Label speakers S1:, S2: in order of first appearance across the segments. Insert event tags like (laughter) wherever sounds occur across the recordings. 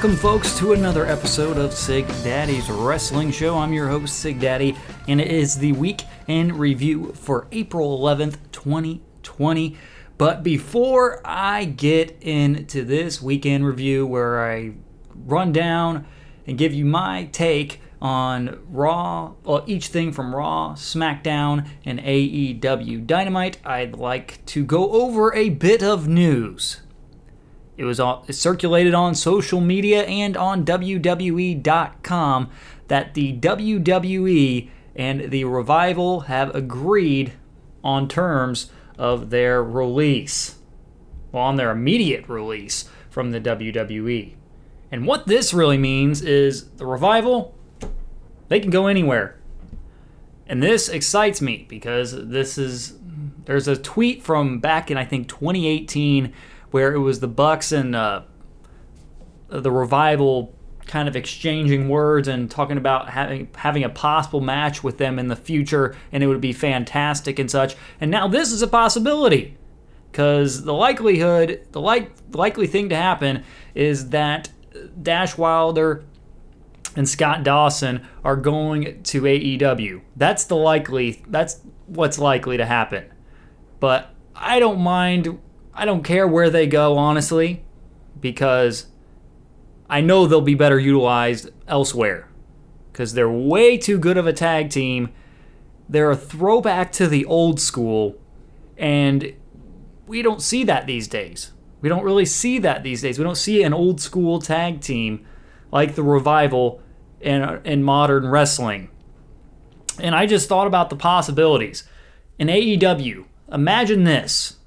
S1: Welcome, folks, to another episode of Sig Daddy's Wrestling Show. I'm your host, Sig Daddy, and it is the week in review for April 11th, 2020. But before I get into this weekend review where I run down and give you my take on Raw, well, each thing from Raw, SmackDown, and AEW Dynamite, I'd like to go over a bit of news. It was all, it circulated on social media and on WWE.com that the WWE and the Revival have agreed on terms of their release. Well, on their immediate release from the WWE. And what this really means is the Revival, they can go anywhere. And this excites me because this is there's a tweet from back in I think 2018 where it was the Bucks and uh, the Revival kind of exchanging words and talking about having having a possible match with them in the future, and it would be fantastic and such. And now this is a possibility because the likelihood, the like likely thing to happen is that Dash Wilder and Scott Dawson are going to AEW. That's the likely. That's what's likely to happen. But I don't mind I don't care where they go, honestly, because I know they'll be better utilized elsewhere. Because they're way too good of a tag team. They're a throwback to the old school, and we don't see that these days. We don't really see that these days. We don't see an old school tag team like the revival in, in modern wrestling. And I just thought about the possibilities. In AEW, imagine this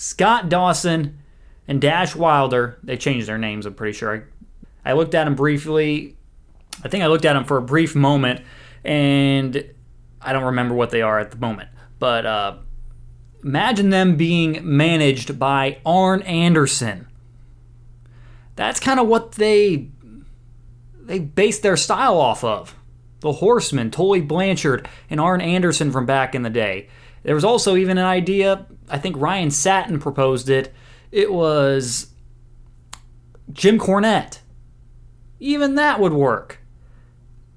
S1: Scott Dawson and Dash Wilder. They changed their names, I'm pretty sure. I, I looked at them briefly. I think I looked at them for a brief moment, and I don't remember what they are at the moment. But uh, imagine them being managed by Arn Anderson. That's kind of what they they based their style off of. The Horsemen, Tully Blanchard, and Arn Anderson from back in the day. There was also even an idea, I think Ryan Satin proposed it. It was Jim Cornette. Even that would work.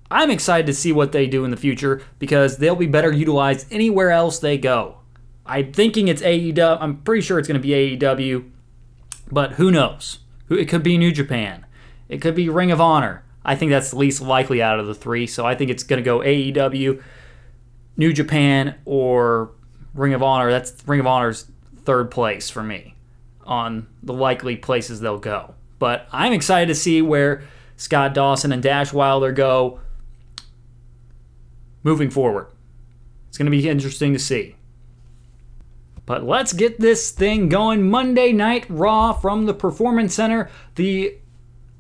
S1: I'm excited to see what they do in the future because they'll be better utilized anywhere else they go. I'm thinking it's AEW. I'm pretty sure it's going to be AEW, but who knows? It could be New Japan. It could be Ring of Honor. I think that's the least likely out of the three, so I think it's going to go AEW. New Japan or Ring of Honor. That's Ring of Honor's third place for me on the likely places they'll go. But I'm excited to see where Scott Dawson and Dash Wilder go moving forward. It's going to be interesting to see. But let's get this thing going. Monday Night Raw from the Performance Center. The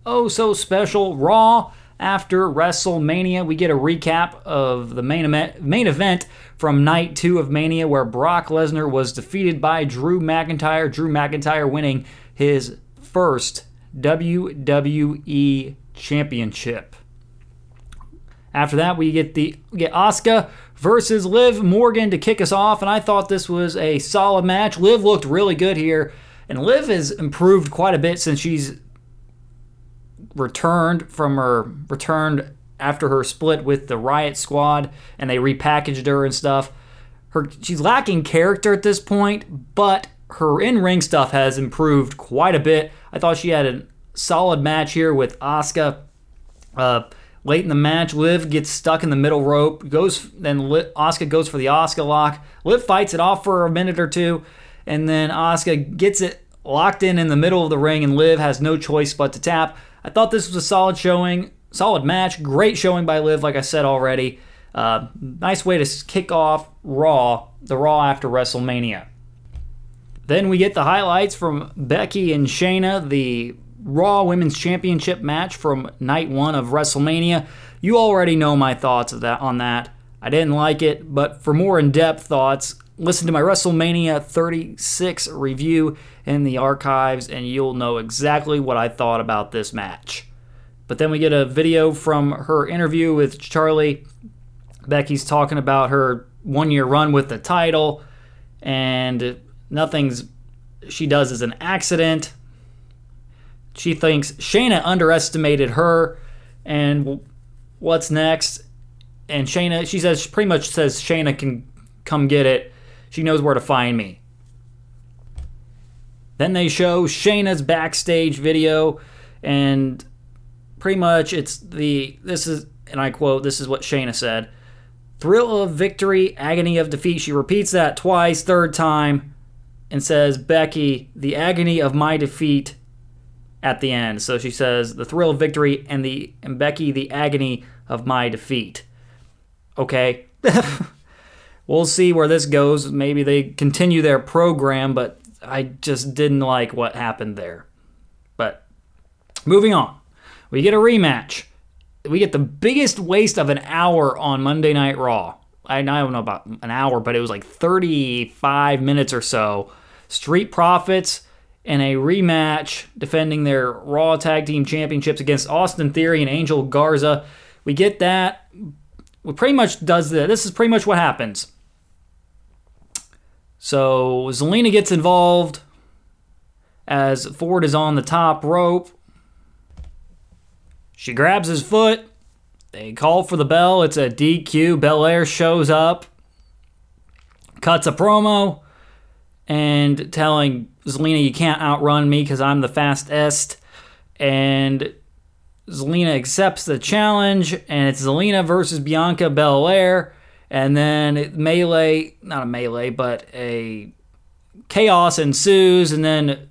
S1: oh so special Raw after WrestleMania. We get a recap of the main event, main event from night two of Mania, where Brock Lesnar was defeated by Drew McIntyre. Drew McIntyre winning his first WWE Championship. After that, we get the we get Asuka versus Liv Morgan to kick us off, and I thought this was a solid match. Liv looked really good here, and Liv has improved quite a bit since she's returned from her returned after her split with the Riot Squad and they repackaged her and stuff. Her she's lacking character at this point, but her in-ring stuff has improved quite a bit. I thought she had a solid match here with Asuka. Uh, late in the match, Liv gets stuck in the middle rope. Goes then Asuka goes for the Asuka lock. Liv fights it off for a minute or two, and then Asuka gets it locked in in the middle of the ring, and Liv has no choice but to tap. I thought this was a solid showing, solid match, great showing by Liv, like I said already. Uh, nice way to kick off Raw, the Raw after WrestleMania. Then we get the highlights from Becky and Shayna, the Raw Women's Championship match from night one of WrestleMania. You already know my thoughts that on that. I didn't like it, but for more in-depth thoughts, listen to my WrestleMania 36 review in the archives and you'll know exactly what I thought about this match. But then we get a video from her interview with Charlie. Becky's talking about her one year run with the title, and nothing's she does is an accident. she thinks Shayna underestimated her, and what's next? And Shayna, she says, pretty much says Shayna can come get it. She knows where to find me. Then they show Shayna's backstage video, and pretty much it's the this is and I quote this is what Shayna said: "Thrill of victory, agony of defeat." She repeats that twice, third time, and says, "Becky, the agony of my defeat." At the end, so she says, "The thrill of victory and the and Becky, the agony of my defeat." Okay. (laughs) we'll see where this goes. Maybe they continue their program, but I just didn't like what happened there. But moving on, we get a rematch. We get the biggest waste of an hour on Monday Night Raw. I don't know about an hour, but it was like 35 minutes or so. Street Profits and a rematch defending their Raw Tag Team Championships against Austin Theory and Angel Garza. We get that. We pretty much does the, this is pretty much what happens. So Zelina gets involved as Ford is on the top rope. She grabs his foot. They call for the bell. It's a DQ. Belair shows up, cuts a promo, and telling Zelina, You can't outrun me because I'm the fastest. And Zelina accepts the challenge, and it's Zelina versus Bianca Belair and then melee, not a melee, but a chaos ensues, and then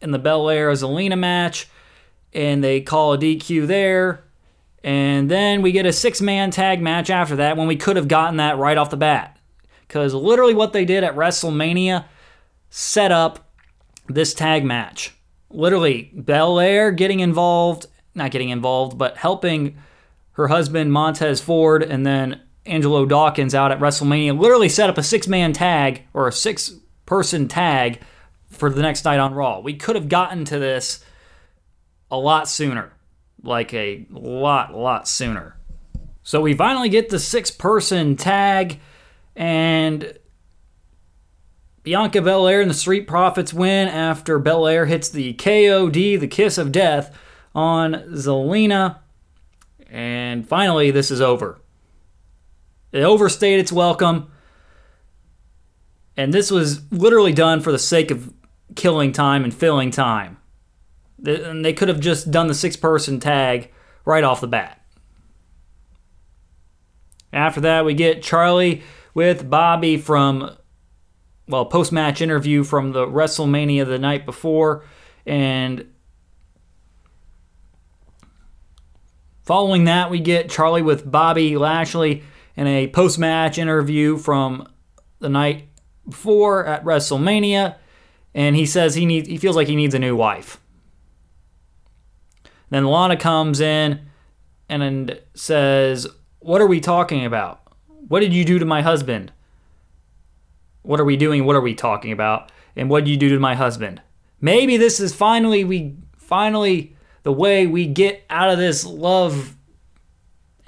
S1: in the Belair Zelina match, and they call a DQ there. And then we get a six man tag match after that when we could have gotten that right off the bat. Because literally what they did at WrestleMania set up this tag match. Literally, Belair getting involved, not getting involved, but helping her husband Montez Ford, and then Angelo Dawkins out at WrestleMania literally set up a six man tag or a six person tag for the next night on Raw. We could have gotten to this a lot sooner. Like a lot, lot sooner. So we finally get the six person tag, and Bianca Belair and the Street Profits win after Belair hits the KOD, the kiss of death, on Zelina. And finally, this is over. It overstayed its welcome. And this was literally done for the sake of killing time and filling time. And they could have just done the six person tag right off the bat. After that, we get Charlie with Bobby from, well, post match interview from the WrestleMania the night before. And following that, we get Charlie with Bobby Lashley in a post match interview from the night before at WrestleMania, and he says he needs he feels like he needs a new wife. Then Lana comes in and says, "What are we talking about? What did you do to my husband? What are we doing? What are we talking about? And what did you do to my husband?" Maybe this is finally we finally the way we get out of this love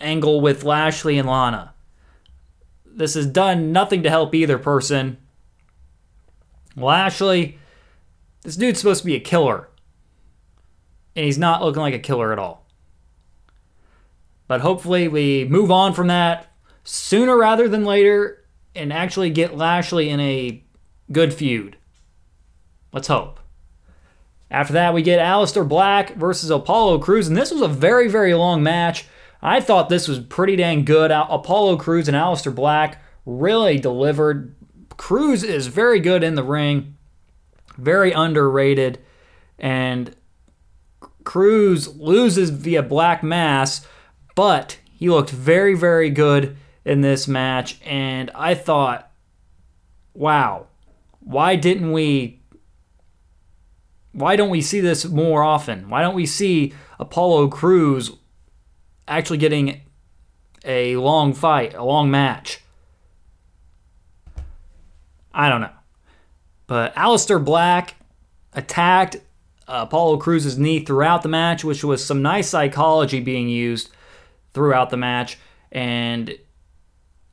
S1: angle with Lashley and Lana. This has done nothing to help either person. Lashley, this dude's supposed to be a killer. And he's not looking like a killer at all. But hopefully we move on from that sooner rather than later and actually get Lashley in a good feud. Let's hope. After that, we get Aleister Black versus Apollo Crews, and this was a very, very long match. I thought this was pretty dang good. Apollo Crews and Aleister Black really delivered. Crews is very good in the ring, very underrated, and Crews loses via Black Mass, but he looked very, very good in this match. And I thought, wow, why didn't we? Why don't we see this more often? Why don't we see Apollo Crews actually getting a long fight, a long match. I don't know. But Aleister Black attacked uh, Apollo Crews's knee throughout the match, which was some nice psychology being used throughout the match. And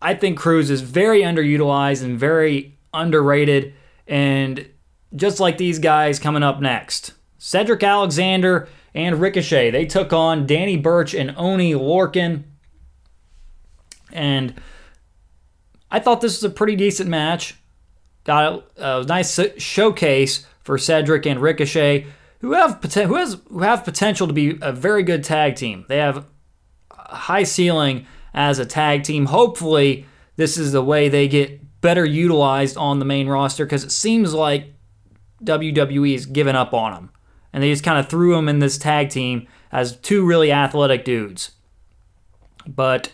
S1: I think Crews is very underutilized and very underrated. And just like these guys coming up next. Cedric Alexander and Ricochet. They took on Danny Burch and Oney Lorcan. And I thought this was a pretty decent match. Got a, a nice showcase for Cedric and Ricochet, who have who has who have potential to be a very good tag team. They have high ceiling as a tag team. Hopefully, this is the way they get better utilized on the main roster because it seems like WWE is giving up on them. And they just kind of threw them in this tag team as two really athletic dudes. But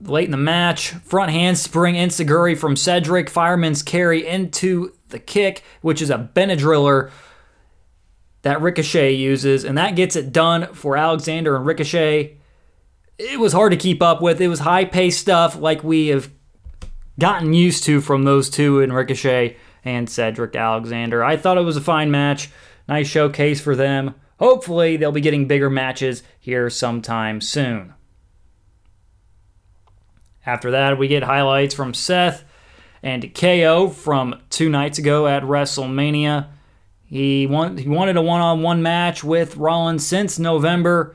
S1: late in the match, front handspring enzuigiri from Cedric, fireman's carry into the kick, which is a Benadryller that Ricochet uses, and that gets it done for Alexander and Ricochet. It was hard to keep up with. It was high paced stuff like we have gotten used to from those two in Ricochet and Cedric Alexander. I thought it was a fine match. Nice showcase for them. Hopefully, they'll be getting bigger matches here sometime soon. After that, we get highlights from Seth and KO from two nights ago at WrestleMania. He, want, he wanted a one on one match with Rollins since November,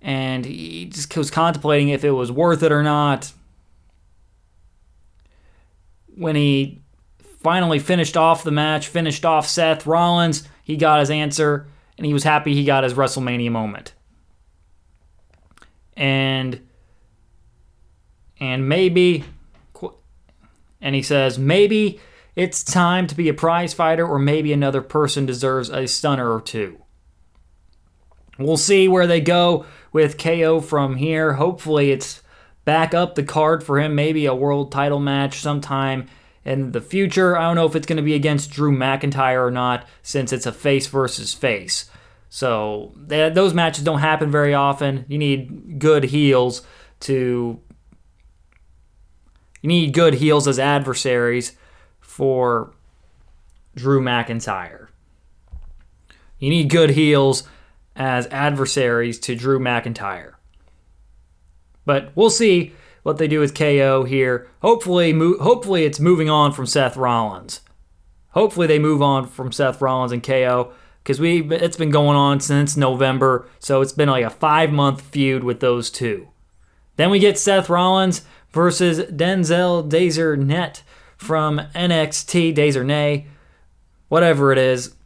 S1: and he just was contemplating if it was worth it or not. When he finally finished off the match, finished off Seth Rollins. He got his answer, and he was happy he got his WrestleMania moment. And and maybe and he says maybe it's time to be a prize fighter or maybe another person deserves a stunner or two. We'll see where they go with KO from here. Hopefully it's back up the card for him, maybe a world title match sometime in the future. I don't know if it's going to be against Drew McIntyre or not, since it's a face versus face. So those matches don't happen very often. You need good heels to. You need good heels as adversaries for Drew McIntyre. You need good heels as adversaries to Drew McIntyre. But we'll see what they do with KO here. Hopefully, mo- hopefully it's moving on from Seth Rollins. Hopefully they move on from Seth Rollins and KO because we it's been going on since November, so it's been like a five month feud with those two. Then we get Seth Rollins versus Denzel Net from NXT Desernay, whatever it is.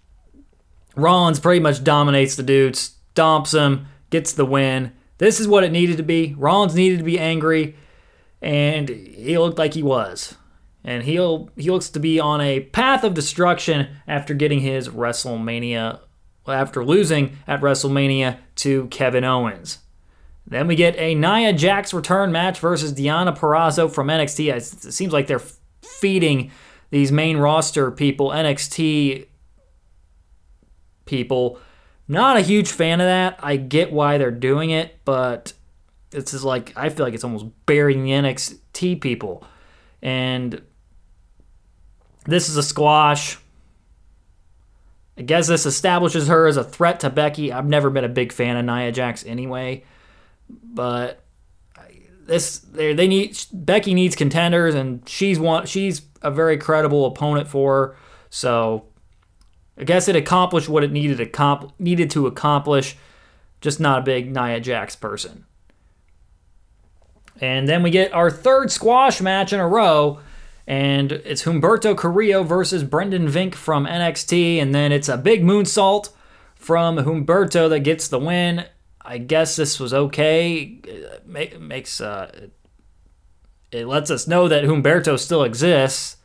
S1: Rollins pretty much dominates the dude, stomps him, gets the win. This is what it needed to be. Rollins needed to be angry and he looked like he was. And he'll he looks to be on a path of destruction after getting his WrestleMania after losing at WrestleMania to Kevin Owens. Then we get a Nia Jax return match versus Deonna Purrazzo from NXT. It seems like they're feeding these main roster people, NXT people. Not a huge fan of that. I get why they're doing it, but it's just like I feel like it's almost burying the NXT people, and this is a squash. I guess this establishes her as a threat to Becky. I've never been a big fan of Nia Jax anyway, but this they they need Becky needs contenders, and she's one she's a very credible opponent for her. So I guess it accomplished what it needed to needed to accomplish. Just not a big Nia Jax person. And then we get our third squash match in a row. And it's Humberto Carrillo versus Brendan Vink from NXT. And then it's a big moonsault from Humberto that gets the win. I guess this was okay. It makes uh, it lets us know that Humberto still exists,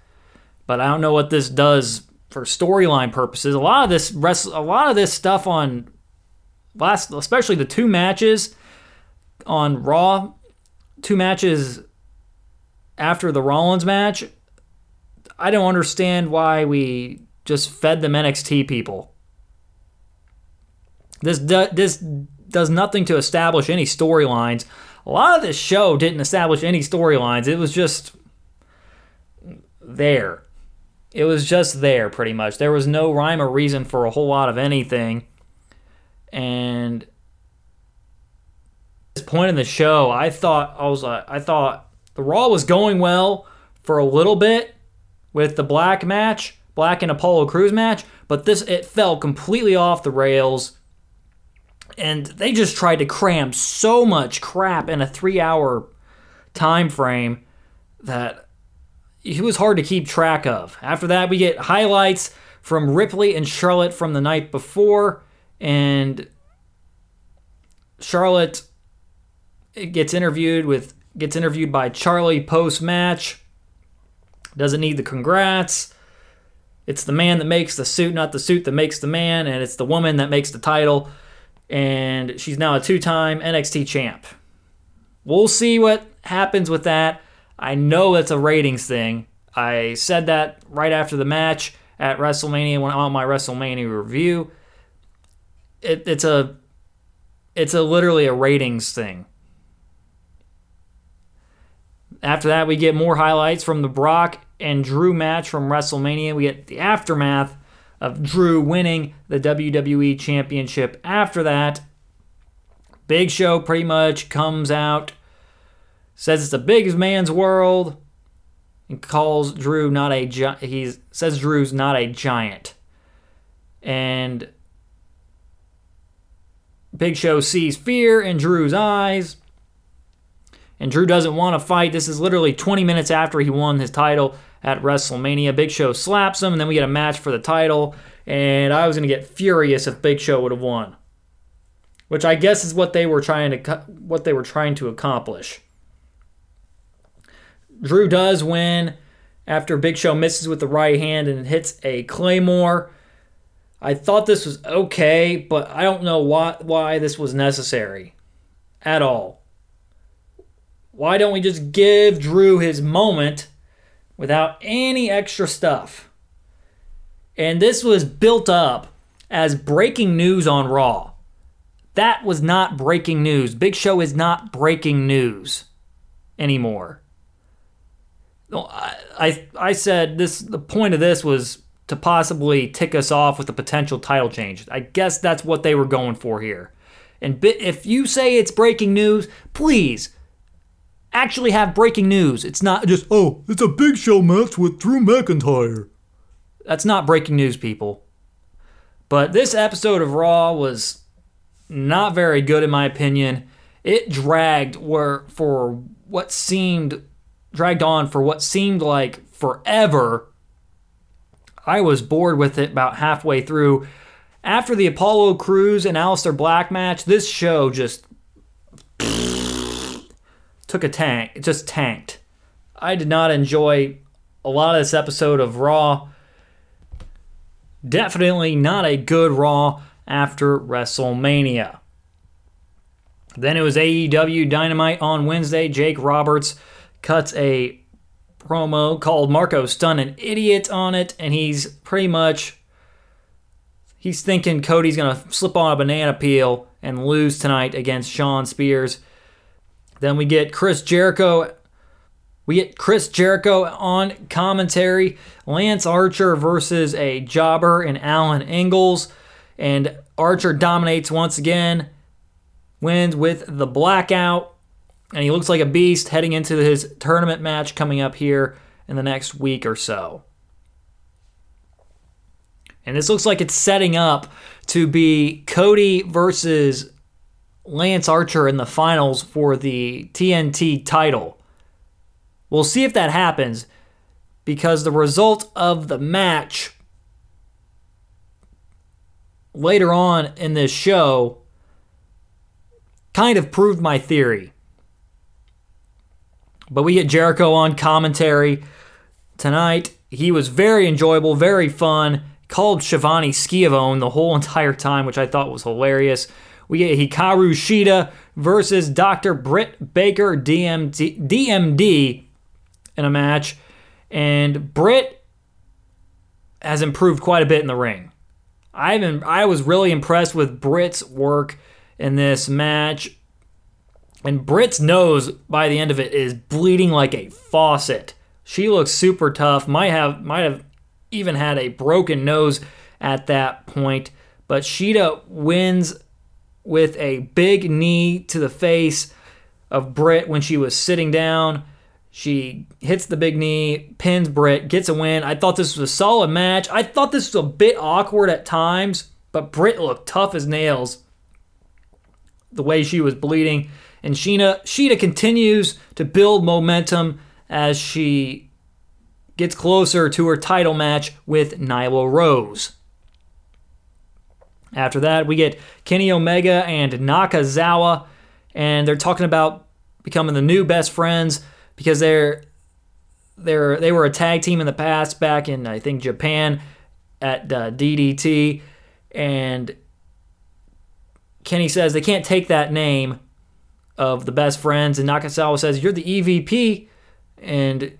S1: but I don't know what this does for storyline purposes. A lot of this rest, a lot of this stuff on last, especially the two matches on Raw two matches after the Rollins match, I don't understand why we just fed them NXT people. This do, this does nothing to establish any storylines. A lot of this show didn't establish any storylines. It was just there. It was just there pretty much. There was no rhyme or reason for a whole lot of anything. And this point in the show, I thought I was like, I thought the Raw was going well for a little bit with the black match, Black and Apollo Crews match, but this it fell completely off the rails. And they just tried to cram so much crap in a three hour time frame that it was hard to keep track of. After that, we get highlights from Ripley and Charlotte from the night before, and Charlotte gets interviewed with gets interviewed by Charlie post match. Doesn't need the congrats. It's the man that makes the suit, not the suit that makes the man, and it's the woman that makes the title. And she's now a two time NXT champ. We'll see what happens with that. I know it's a ratings thing. I said that right after the match at WrestleMania when on my WrestleMania review. It, it's a it's a literally a ratings thing. After that, we get more highlights from the Brock and Drew match from WrestleMania. We get the aftermath of Drew winning the WWE Championship. After that, Big Show pretty much comes out, says it's the biggest man's world, and calls Drew not a he says Drew's not a giant. And Big Show sees fear in Drew's eyes. And Drew doesn't want to fight. This is literally 20 minutes after he won his title at WrestleMania. Big Show slaps him, and then we get a match for the title. And I was going to get furious if Big Show would have won, which I guess is what they were trying to what they were trying to accomplish. Drew does win after Big Show misses with the right hand and hits a claymore. I thought this was okay, but I don't know why why this was necessary at all. Why don't we just give Drew his moment without any extra stuff? And this was built up as breaking news on Raw. That was not breaking news. Big Show is not breaking news anymore. I, I, I said this. The point of this was to possibly tick us off with a potential title change. I guess that's what they were going for here. And if you say it's breaking news, please actually have breaking news. It's not just, oh, it's a big show match with Drew McIntyre. That's not breaking news, people. But this episode of Raw was not very good, in my opinion. It dragged where for what seemed dragged on for what seemed like forever. I was bored with it about halfway through. After the Apollo Crews and Aleister Black match, this show just took a tank. It just tanked. I did not enjoy a lot of this episode of Raw. Definitely not a good Raw after WrestleMania. Then it was AEW Dynamite on Wednesday. Jake Roberts cuts a promo called Marko Stunt an Idiot on it, and he's pretty much he's thinking Cody's gonna slip on a banana peel and lose tonight against Shawn Spears. Then we get Chris Jericho. We get Chris Jericho on commentary. Lance Archer versus a jobber and Alan Angels. And Archer dominates once again, wins with the blackout. And he looks like a beast heading into his tournament match coming up here in the next week or so. And this looks like it's setting up to be Cody versus Lance Archer in the finals for the TNT title. We'll see if that happens because the result of the match later on in this show kind of proved my theory. But we get Jericho on commentary tonight. He was very enjoyable, very fun. Called Schiavone Schiavone the whole (laughs) entire time, which I thought was hilarious. We get Hikaru Shida versus Dr. Britt Baker DMD, DMD in a match. And Britt has improved quite a bit in the ring. I've been, I was really impressed with Britt's work in this match. And Britt's nose by the end of it is bleeding like a faucet. She looks super tough. Might have might have even had a broken nose at that point. But Shida wins with a big knee to the face of Britt when she was sitting down. She hits the big knee, pins Britt, gets a win. I thought this was a solid match. I thought this was a bit awkward at times, but Britt looked tough as nails the way she was bleeding. And Sheena, Sheeta continues to build momentum as she gets closer to her title match with Nyla Rose. After that, we get Kenny Omega and Nakazawa, and they're talking about becoming the new best friends because they're they're they were a tag team in the past back in I think Japan at uh, DDT, and Kenny says they can't take that name of the best friends, and Nakazawa says you're the EVP, and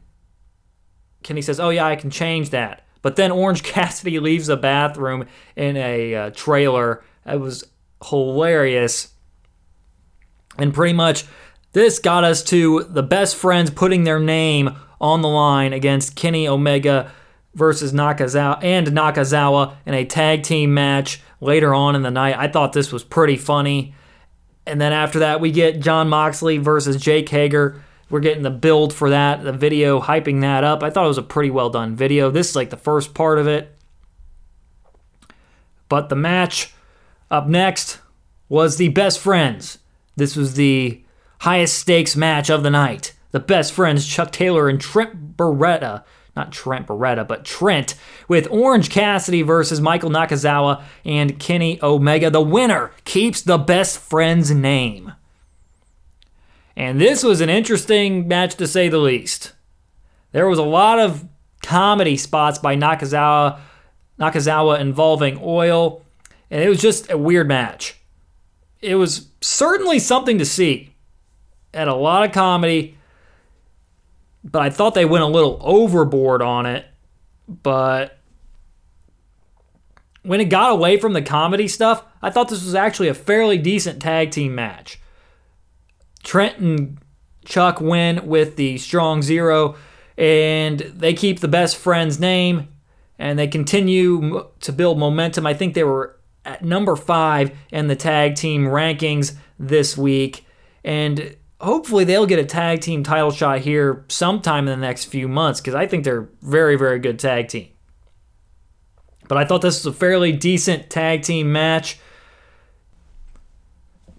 S1: Kenny says, "Oh yeah, I can change that." But then Orange (laughs) Cassidy leaves the bathroom in a uh, trailer. It was hilarious, and pretty much this got us to the best friends putting their name on the line against Kenny Omega versus Nakazawa and Nakazawa in a tag team match later on in the night. I thought this was pretty funny. And then after that, we get Jon Moxley versus Jake Hager. We're getting the build for that, the video hyping that up. I thought it was a pretty well done video. This is like the first part of it. But the match up next was the best friends. This was the highest stakes match of the night. The best friends, Chuck Taylor and Trent Beretta, not Trent Beretta, but Trent, with Orange Cassidy versus Michael Nakazawa and Kenny Omega. The winner keeps the best friend's name. And this was an interesting match to say the least. There was a lot of comedy spots by Nakazawa, Nakazawa involving oil, and it was just a weird match. It was certainly something to see had a lot of comedy, but I thought they went a little overboard on it. But when it got away from the comedy stuff, I thought this was actually a fairly decent tag team match. Trent and Chuck win with the strong zero, and they keep the best friend's name, and they continue to build momentum. I think they were at number five in the tag team rankings this week, and hopefully they'll get a tag team title shot here sometime in the next few months because I think they're very, very good tag team. But I thought this was a fairly decent tag team match.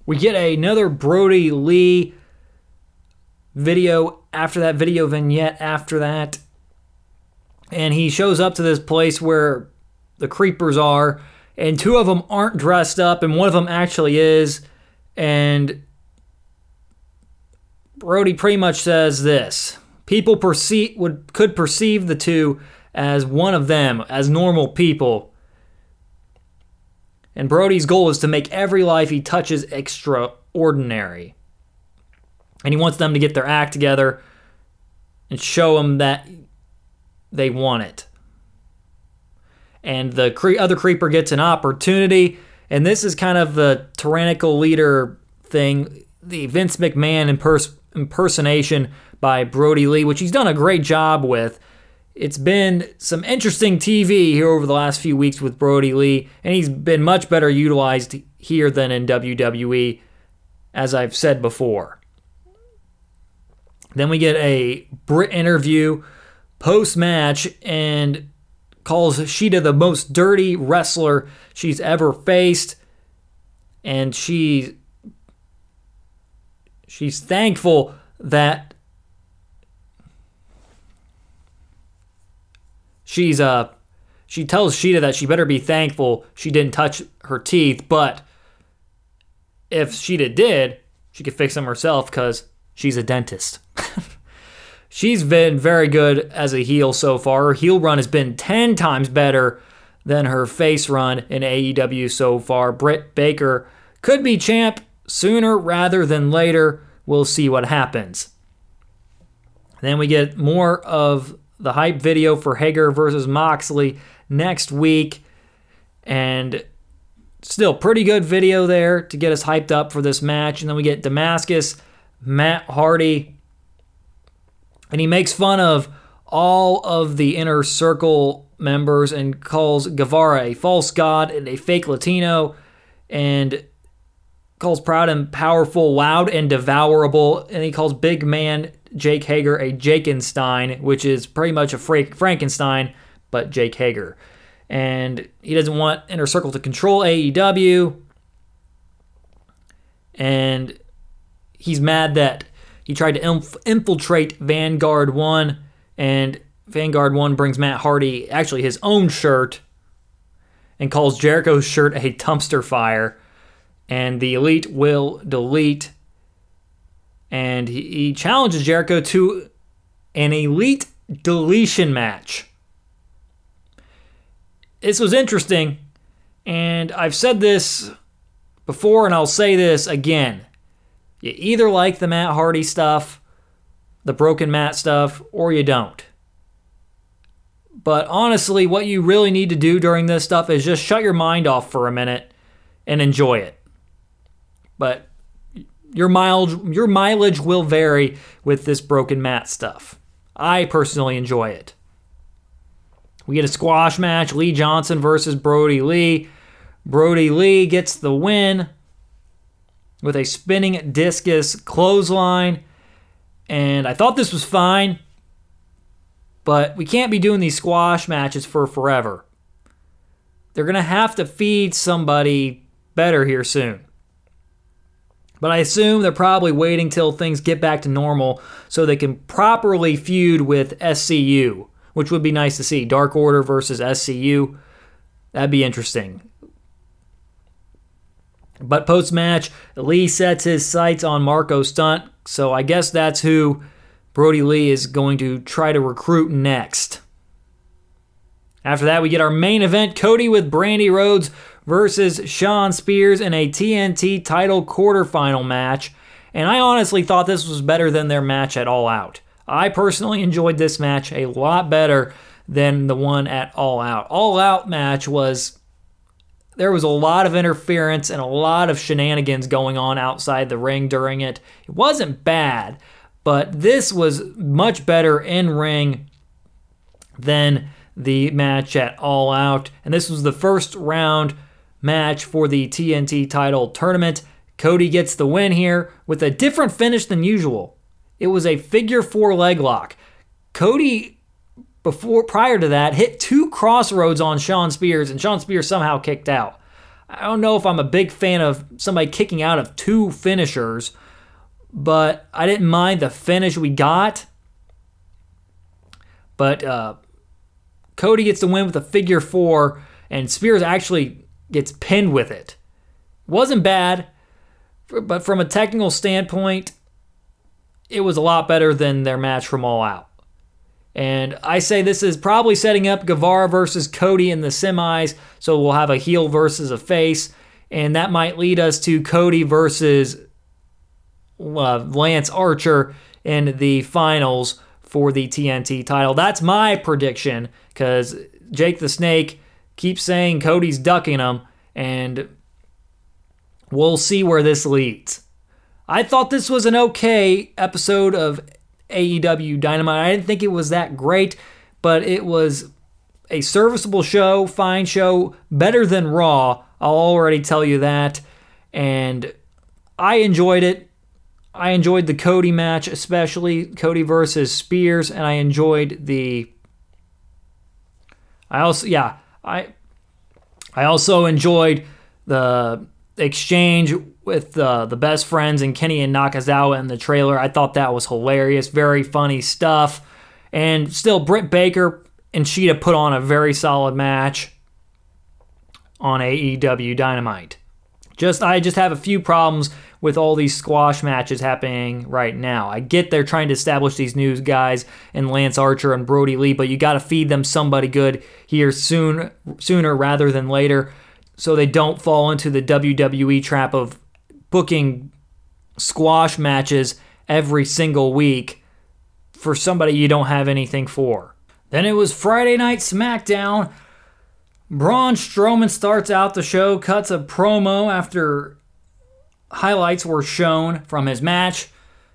S1: We get another Brodie Lee video after that video vignette after that. And he shows up to this place where the creepers are, and two of them aren't dressed up, and one of them actually is. And Brodie pretty much says this: people perceive would could perceive the two as one of them, as normal people. And Brodie's goal is to make every life he touches extraordinary. And he wants them to get their act together and show them that they want it. And the cre- other creeper gets an opportunity, and this is kind of the tyrannical leader thing, the Vince McMahon impers- impersonation by Brodie Lee, which he's done a great job with. It's been some interesting TV here over the last few weeks with Brodie Lee, and he's been much better utilized here than in WWE, as I've said before. Then we get a Brit interview post match and calls Shida the most dirty wrestler she's ever faced. And she She's thankful that she's uh she tells Shida that she better be thankful she didn't touch her teeth, but if Shida did, she could fix them herself because she's a dentist. (laughs) she's been very good as a heel so far. Her heel run has been 10 times better than her face run in AEW so far. Britt Baker could be champ sooner rather than later. We'll see what happens. Then we get more of the hype video for Hager versus Moxley next week. And still pretty good video there to get us hyped up for this match. And then we get Damascus, Matt Hardy. And he makes fun of all of the inner circle members and calls Guevara a false god and a fake Latino. And calls proud and powerful, loud and devourable, and he calls big man Jake Hager a Jakenstein, which is pretty much a Frankenstein, but Jake Hager. And he doesn't want Inner Circle to control AEW. And he's mad that he tried to inf- infiltrate Vanguard 1, and Vanguard 1 brings Matt Hardy actually his own shirt and calls Jericho's shirt a dumpster fire. And the Elite will delete. And he, he challenges Jericho to an Elite deletion match. This was interesting. And I've said this before, and I'll say this again. You either like the Matt Hardy stuff, the broken Matt stuff, or you don't. But honestly, what you really need to do during this stuff is just shut your mind off for a minute and enjoy it. But your mileage your mileage will vary with this broken Matt stuff. I personally enjoy it. We get a squash match, Lee Johnson versus Brodie Lee. Brodie Lee gets the win with a spinning discus clothesline. And I thought this was fine. But we can't be doing these squash matches for forever. They're going to have to feed somebody better here soon. But I assume they're probably waiting till things get back to normal so they can properly feud with SCU, which would be nice to see. Dark Order versus SCU. That'd be interesting. But post match, Lee sets his sights on Marko Stunt, so I guess that's who Brodie Lee is going to try to recruit next. After that, we get our main event Cody with Brandi Rhodes versus Shawn Spears in a TNT title quarterfinal match. And I honestly thought this was better than their match at All Out. I personally enjoyed this match a lot better than the one at All Out. All Out match was there was a lot of interference and a lot of shenanigans going on outside the ring during it. It wasn't bad, but this was much better in ring than the match at All Out. And this was the first round match for the TNT title tournament. Cody gets the win here with a different finish than usual. It was a figure four leg lock. Cody, before prior to that, hit two Cross Rhodes on Shawn Spears, and Shawn Spears somehow kicked out. I don't know if I'm a big fan of somebody kicking out of two finishers but I didn't mind the finish we got. But uh, Cody gets the win with a figure four, and Spears actually gets pinned with it. Wasn't bad, but from a technical standpoint, it was a lot better than their match from All Out. And I say this is probably setting up Guevara versus Cody in the semis, so we'll have a heel versus a face, and that might lead us to Cody versus uh, Lance Archer in the finals for the TNT title. That's my prediction because Jake the Snake keeps saying Cody's ducking him, and we'll see where this leads. I thought this was an okay episode of AEW Dynamite. I didn't think it was that great, but it was a serviceable show, fine show, better than Raw. I'll already tell you that. And I enjoyed it. I enjoyed the Cody match, especially Cody versus Spears, and I enjoyed the. I also yeah I I also enjoyed the exchange with the the best friends and Kenny and Nakazawa in the trailer. I thought that was hilarious, very funny stuff, and still Britt Baker and Shida put on a very solid match on AEW Dynamite. Just I just have a few problems with all these squash matches happening right now. I get they're trying to establish these new guys and Lance Archer and Brodie Lee, but you got to feed them somebody good here soon sooner rather than later so they don't fall into the WWE trap of booking squash matches every single week for somebody you don't have anything for. Then it was Friday Night SmackDown Braun Strowman starts out the show, cuts a promo after highlights were shown from his match.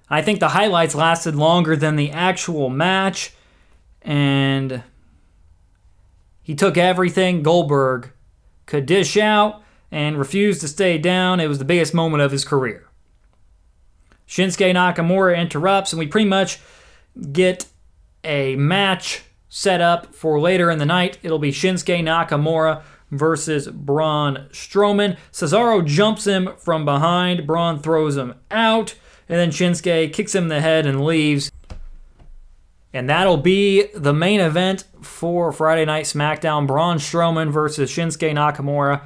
S1: I think the highlights lasted longer than the actual match, and he took everything Goldberg could dish out and refused to stay down. It was the biggest moment of his career. Shinsuke Nakamura interrupts, and we pretty much get a match set up for later in the night. It'll be Shinsuke Nakamura versus Braun Strowman. Cesaro jumps him from behind. Braun throws him out. And then Shinsuke kicks him in the head and leaves. And that'll be the main event for Friday Night SmackDown Braun Strowman versus Shinsuke Nakamura.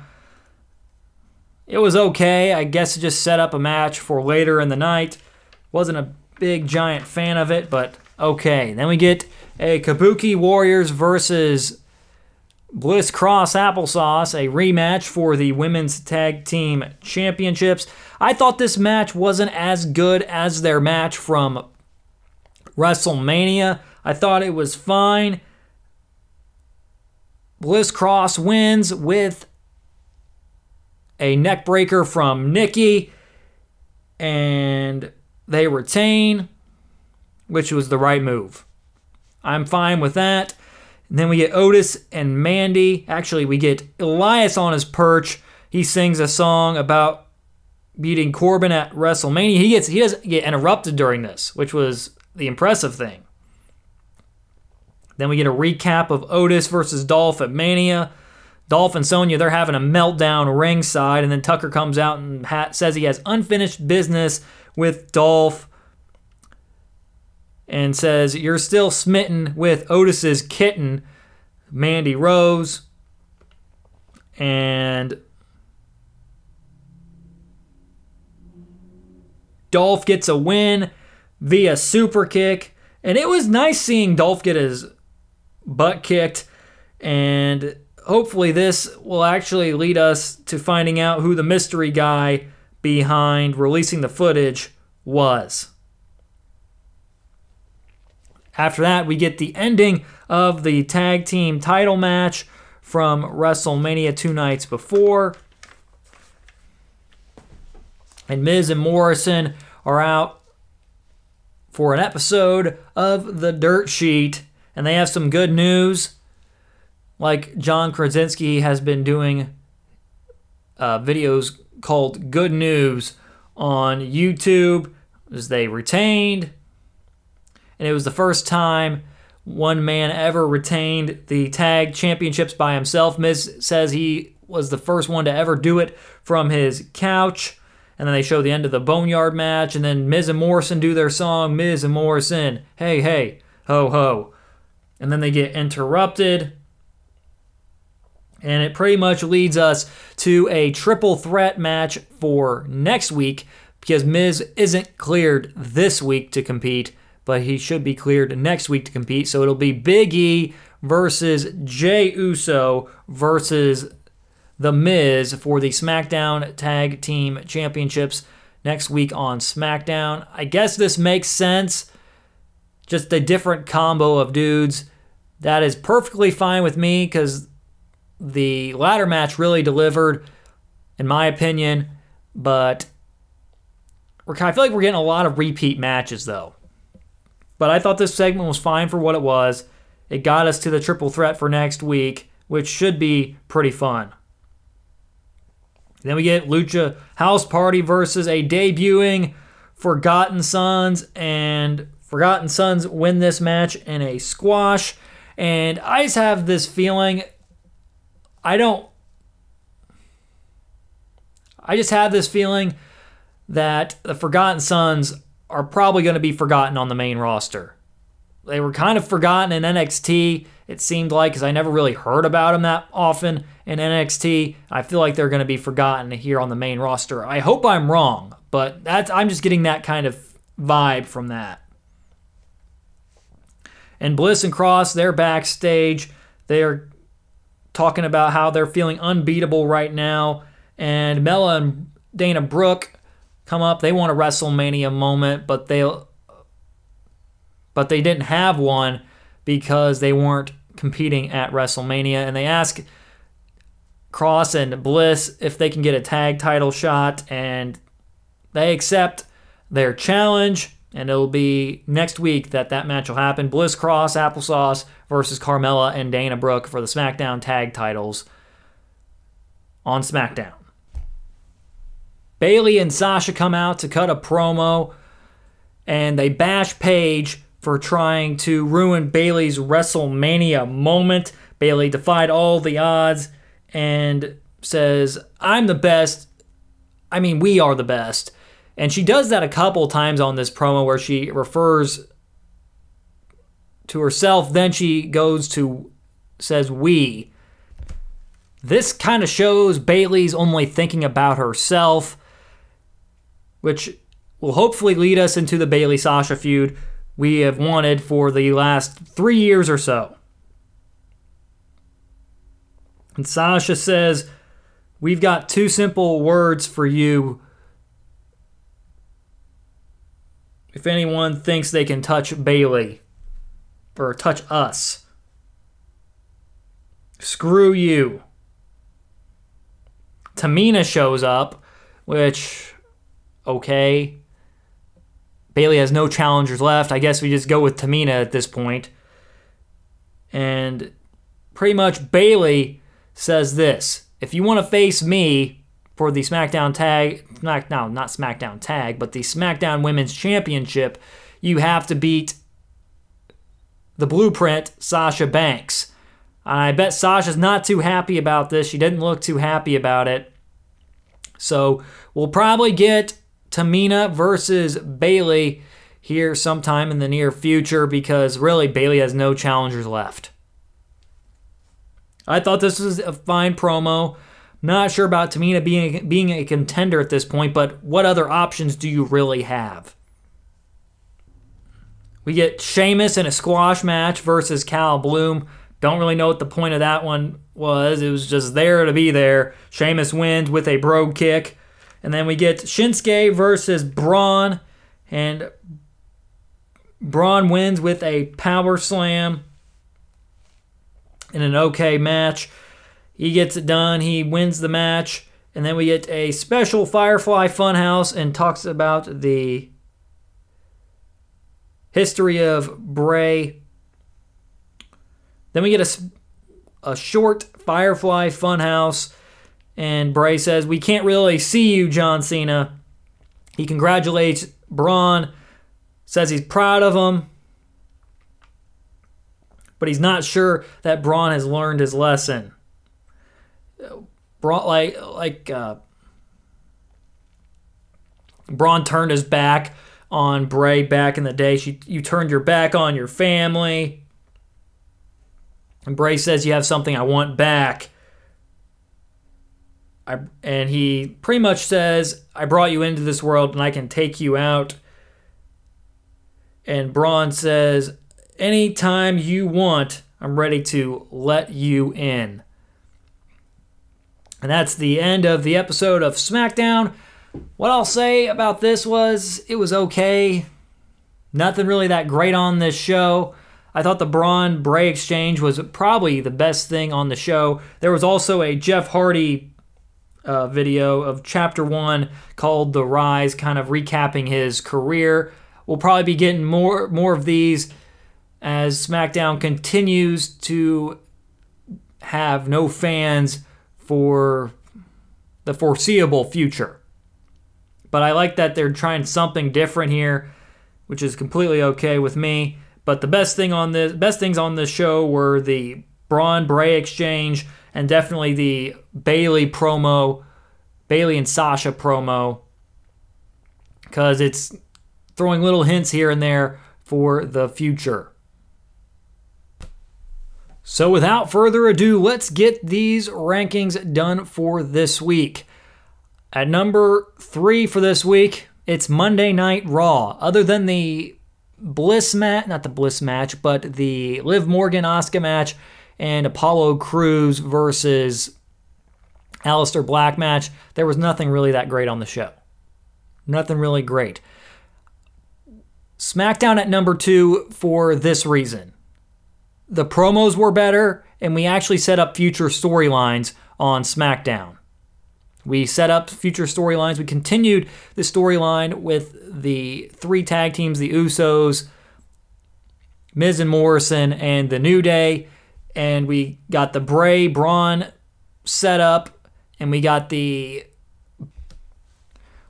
S1: It was okay. I guess it just set up a match for later in the night. Wasn't a big giant fan of it, but okay. Then we get a Kabuki Warriors versus Bliss Cross Applesauce, a rematch for the Women's Tag Team Championships. I thought this match wasn't as good as their match from WrestleMania. I thought it was fine. Bliss Cross wins with a neckbreaker from Nikki, and they retain, which was the right move. I'm fine with that. And then we get Otis and Mandy. Actually, we get Elias on his perch. He sings a song about beating Corbin at WrestleMania. He gets he doesn't get interrupted during this, which was the impressive thing. Then we get a recap of Otis versus Dolph at Mania. Dolph and Sonya, they're having a meltdown ringside, and then Tucker comes out and says he has unfinished business with Dolph and says, You're still smitten with Otis's kitten, Mandy Rose. And Dolph gets a win via super kick. And it was nice seeing Dolph get his butt kicked. And hopefully, this will actually lead us to finding out who the mystery guy behind releasing the footage was. After that, we get the ending of the tag team title match from WrestleMania two nights before. And Miz and Morrison are out for an episode of The Dirt Sheet, and they have some good news. Like John Krasinski has been doing uh, videos called Good News on YouTube, as they retained and it was the first time one man ever retained the tag championships by himself. Miz says he was the first one to ever do it from his couch. And then they show the end of the Boneyard match, and then Miz and Morrison do their song, Miz and Morrison, hey, hey, ho, ho. And then they get interrupted. And it pretty much leads us to a triple threat match for next week because Miz isn't cleared this week to compete but he should be cleared next week to compete. So it'll be Big E versus Jey Uso versus The Miz for the SmackDown Tag Team Championships next week on SmackDown. I guess this makes sense. Just a different combo of dudes. That is perfectly fine with me because the ladder match really delivered, in my opinion. But I feel like we're getting a lot of repeat matches, though. But I thought this segment was fine for what it was. It got us to the triple threat for next week, which should be pretty fun. Then we get Lucha House Party versus a debuting Forgotten Sons, and Forgotten Sons win this match in a squash. And I just have this feeling I don't. I just have this feeling that the Forgotten Sons are probably going to be forgotten on the main roster. They were kind of forgotten in NXT, it seemed like, because I never really heard about them that often in NXT. I feel like they're going to be forgotten here on the main roster. I hope I'm wrong, but that's I'm just getting that kind of vibe from that. And Bliss and Cross, they're backstage. They're talking about how they're feeling unbeatable right now. And Mela and Dana Brooke come up. They want a WrestleMania moment, but they but they didn't have one because they weren't competing at WrestleMania. And they ask Cross and Bliss if they can get a tag title shot, and they accept their challenge. And it'll be next week that that match will happen. Bliss Cross, Applesauce versus Carmella and Dana Brooke for the SmackDown tag titles on SmackDown. Bayley and Sasha come out to cut a promo and they bash Paige for trying to ruin Bayley's WrestleMania moment. Bayley defied all the odds and says, I'm the best. I mean, we are the best. And she does that a couple times on this promo where she refers to herself, then she goes to says we. This kind of shows Bayley's only thinking about herself, which will hopefully lead us into the Bayley Sasha feud we have wanted for the last three years or so. And Sasha says, We've got two simple words for you. If anyone thinks they can touch Bayley or touch us, screw you. Tamina shows up, which, okay. Bayley has no challengers left. I guess we just go with Tamina at this point. And pretty much Bayley says this if you want to face me for the SmackDown tag, not, SmackDown, not SmackDown tag, but the SmackDown Women's Championship, you have to beat the blueprint, Sasha Banks. And I bet Sasha's not too happy about this. She didn't look too happy about it. So we'll probably get Tamina versus Bayley here sometime in the near future because really Bayley has no challengers left. I thought this was a fine promo. Not sure about Tamina being being a contender at this point, but what other options do you really have? We get Sheamus in a squash match versus Cal Bloom. Don't really know what the point of that one was. It was just there to be there. Sheamus wins with a brogue kick. And then we get Shinsuke versus Braun. And Braun wins with a power slam in an okay match. He gets it done. He wins the match. And then we get a special Firefly Funhouse and talks about the history of Bray. Then we get a, a short Firefly Funhouse. And Bray says, We can't really see you, John Cena. He congratulates Braun, says he's proud of him but he's not sure that Braun has learned his lesson. Braun, like, like uh, Braun turned his back on Bray back in the day. She, you turned your back on your family. And Bray says, You have something I want back. I, and he pretty much says, I brought you into this world and I can take you out. And Braun says, anytime you want, I'm ready to let you in. And that's the end of the episode of SmackDown. What I'll say about this was it was okay. Nothing really that great on this show. I thought the Braun Bray exchange was probably the best thing on the show. There was also a Jeff Hardy uh, video of Chapter 1 called The Rise, kind of recapping his career. We'll probably be getting more more of these as SmackDown continues to have no fans for the foreseeable future. But I like that they're trying something different here, which is completely okay with me. But the best thing on this best things on this show were the Braun Bray exchange and definitely the Bayley promo, Bayley and Sasha promo. Cause it's throwing little hints here and there for the future. So, without further ado, let's get these rankings done for this week. At number three for this week, it's Monday Night Raw. Other than the Bliss match, not the Bliss match, but the Liv Morgan Oscar match and Apollo Crews versus Aleister Black match, there was nothing really that great on the show. Nothing really great. SmackDown at number two for this reason the promos were better, and we actually set up future storylines on SmackDown. We set up future storylines. We continued the storyline with the three tag teams the Usos, Miz and Morrison, and the New Day. And we got the Bray Braun set up, and we got the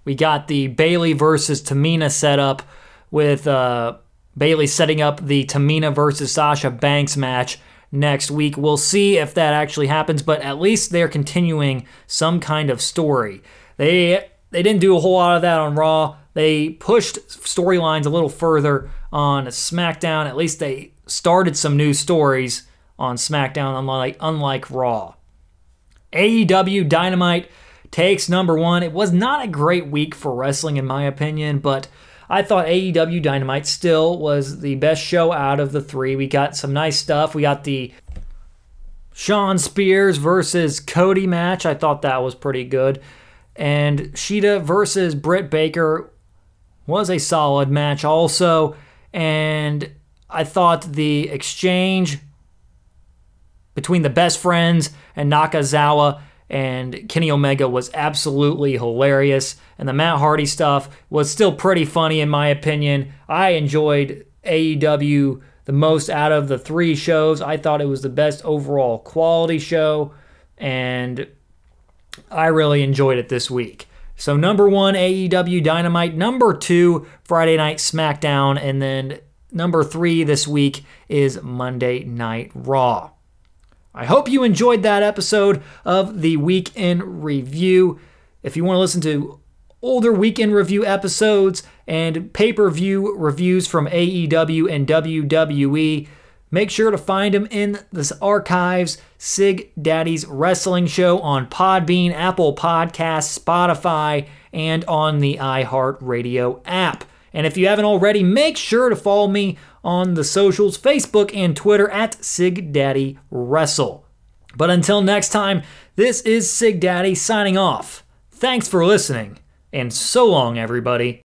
S1: we got the Bayley versus Tamina set up with uh, Bayley setting up the Tamina versus Sasha Banks match next week. We'll see if that actually happens, but at least they're continuing some kind of story. They they didn't do a whole lot of that on Raw. They pushed storylines a little further on SmackDown. At least they started some new stories on SmackDown, unlike unlike Raw. AEW Dynamite takes number one. It was not a great week for wrestling, in my opinion, but I thought AEW Dynamite still was the best show out of the three. We got some nice stuff. We got the Shawn Spears versus Cody match. I thought that was pretty good. And Shida versus Britt Baker was a solid match also. And I thought the exchange between the best friends and Nakazawa and Kenny Omega was absolutely hilarious. And the Matt Hardy stuff was still pretty funny, in my opinion. I enjoyed AEW the most out of the three shows. I thought it was the best overall quality show, and I really enjoyed it this week. So, number one, AEW Dynamite. Number two, Friday Night SmackDown. And then number three this week is Monday Night Raw. I hope you enjoyed that episode of the Week in Review. If you want to listen to older Week in Review episodes and pay per view reviews from AEW and WWE, make sure to find them in the archives. Sig Daddy's Wrestling Show on Podbean, Apple Podcasts, Spotify, and on the iHeartRadio app. And if you haven't already, make sure to follow me on the socials Facebook and Twitter at Sig Daddy Wrestle. But until next time, this is Sig Daddy signing off. Thanks for listening, and so long, everybody.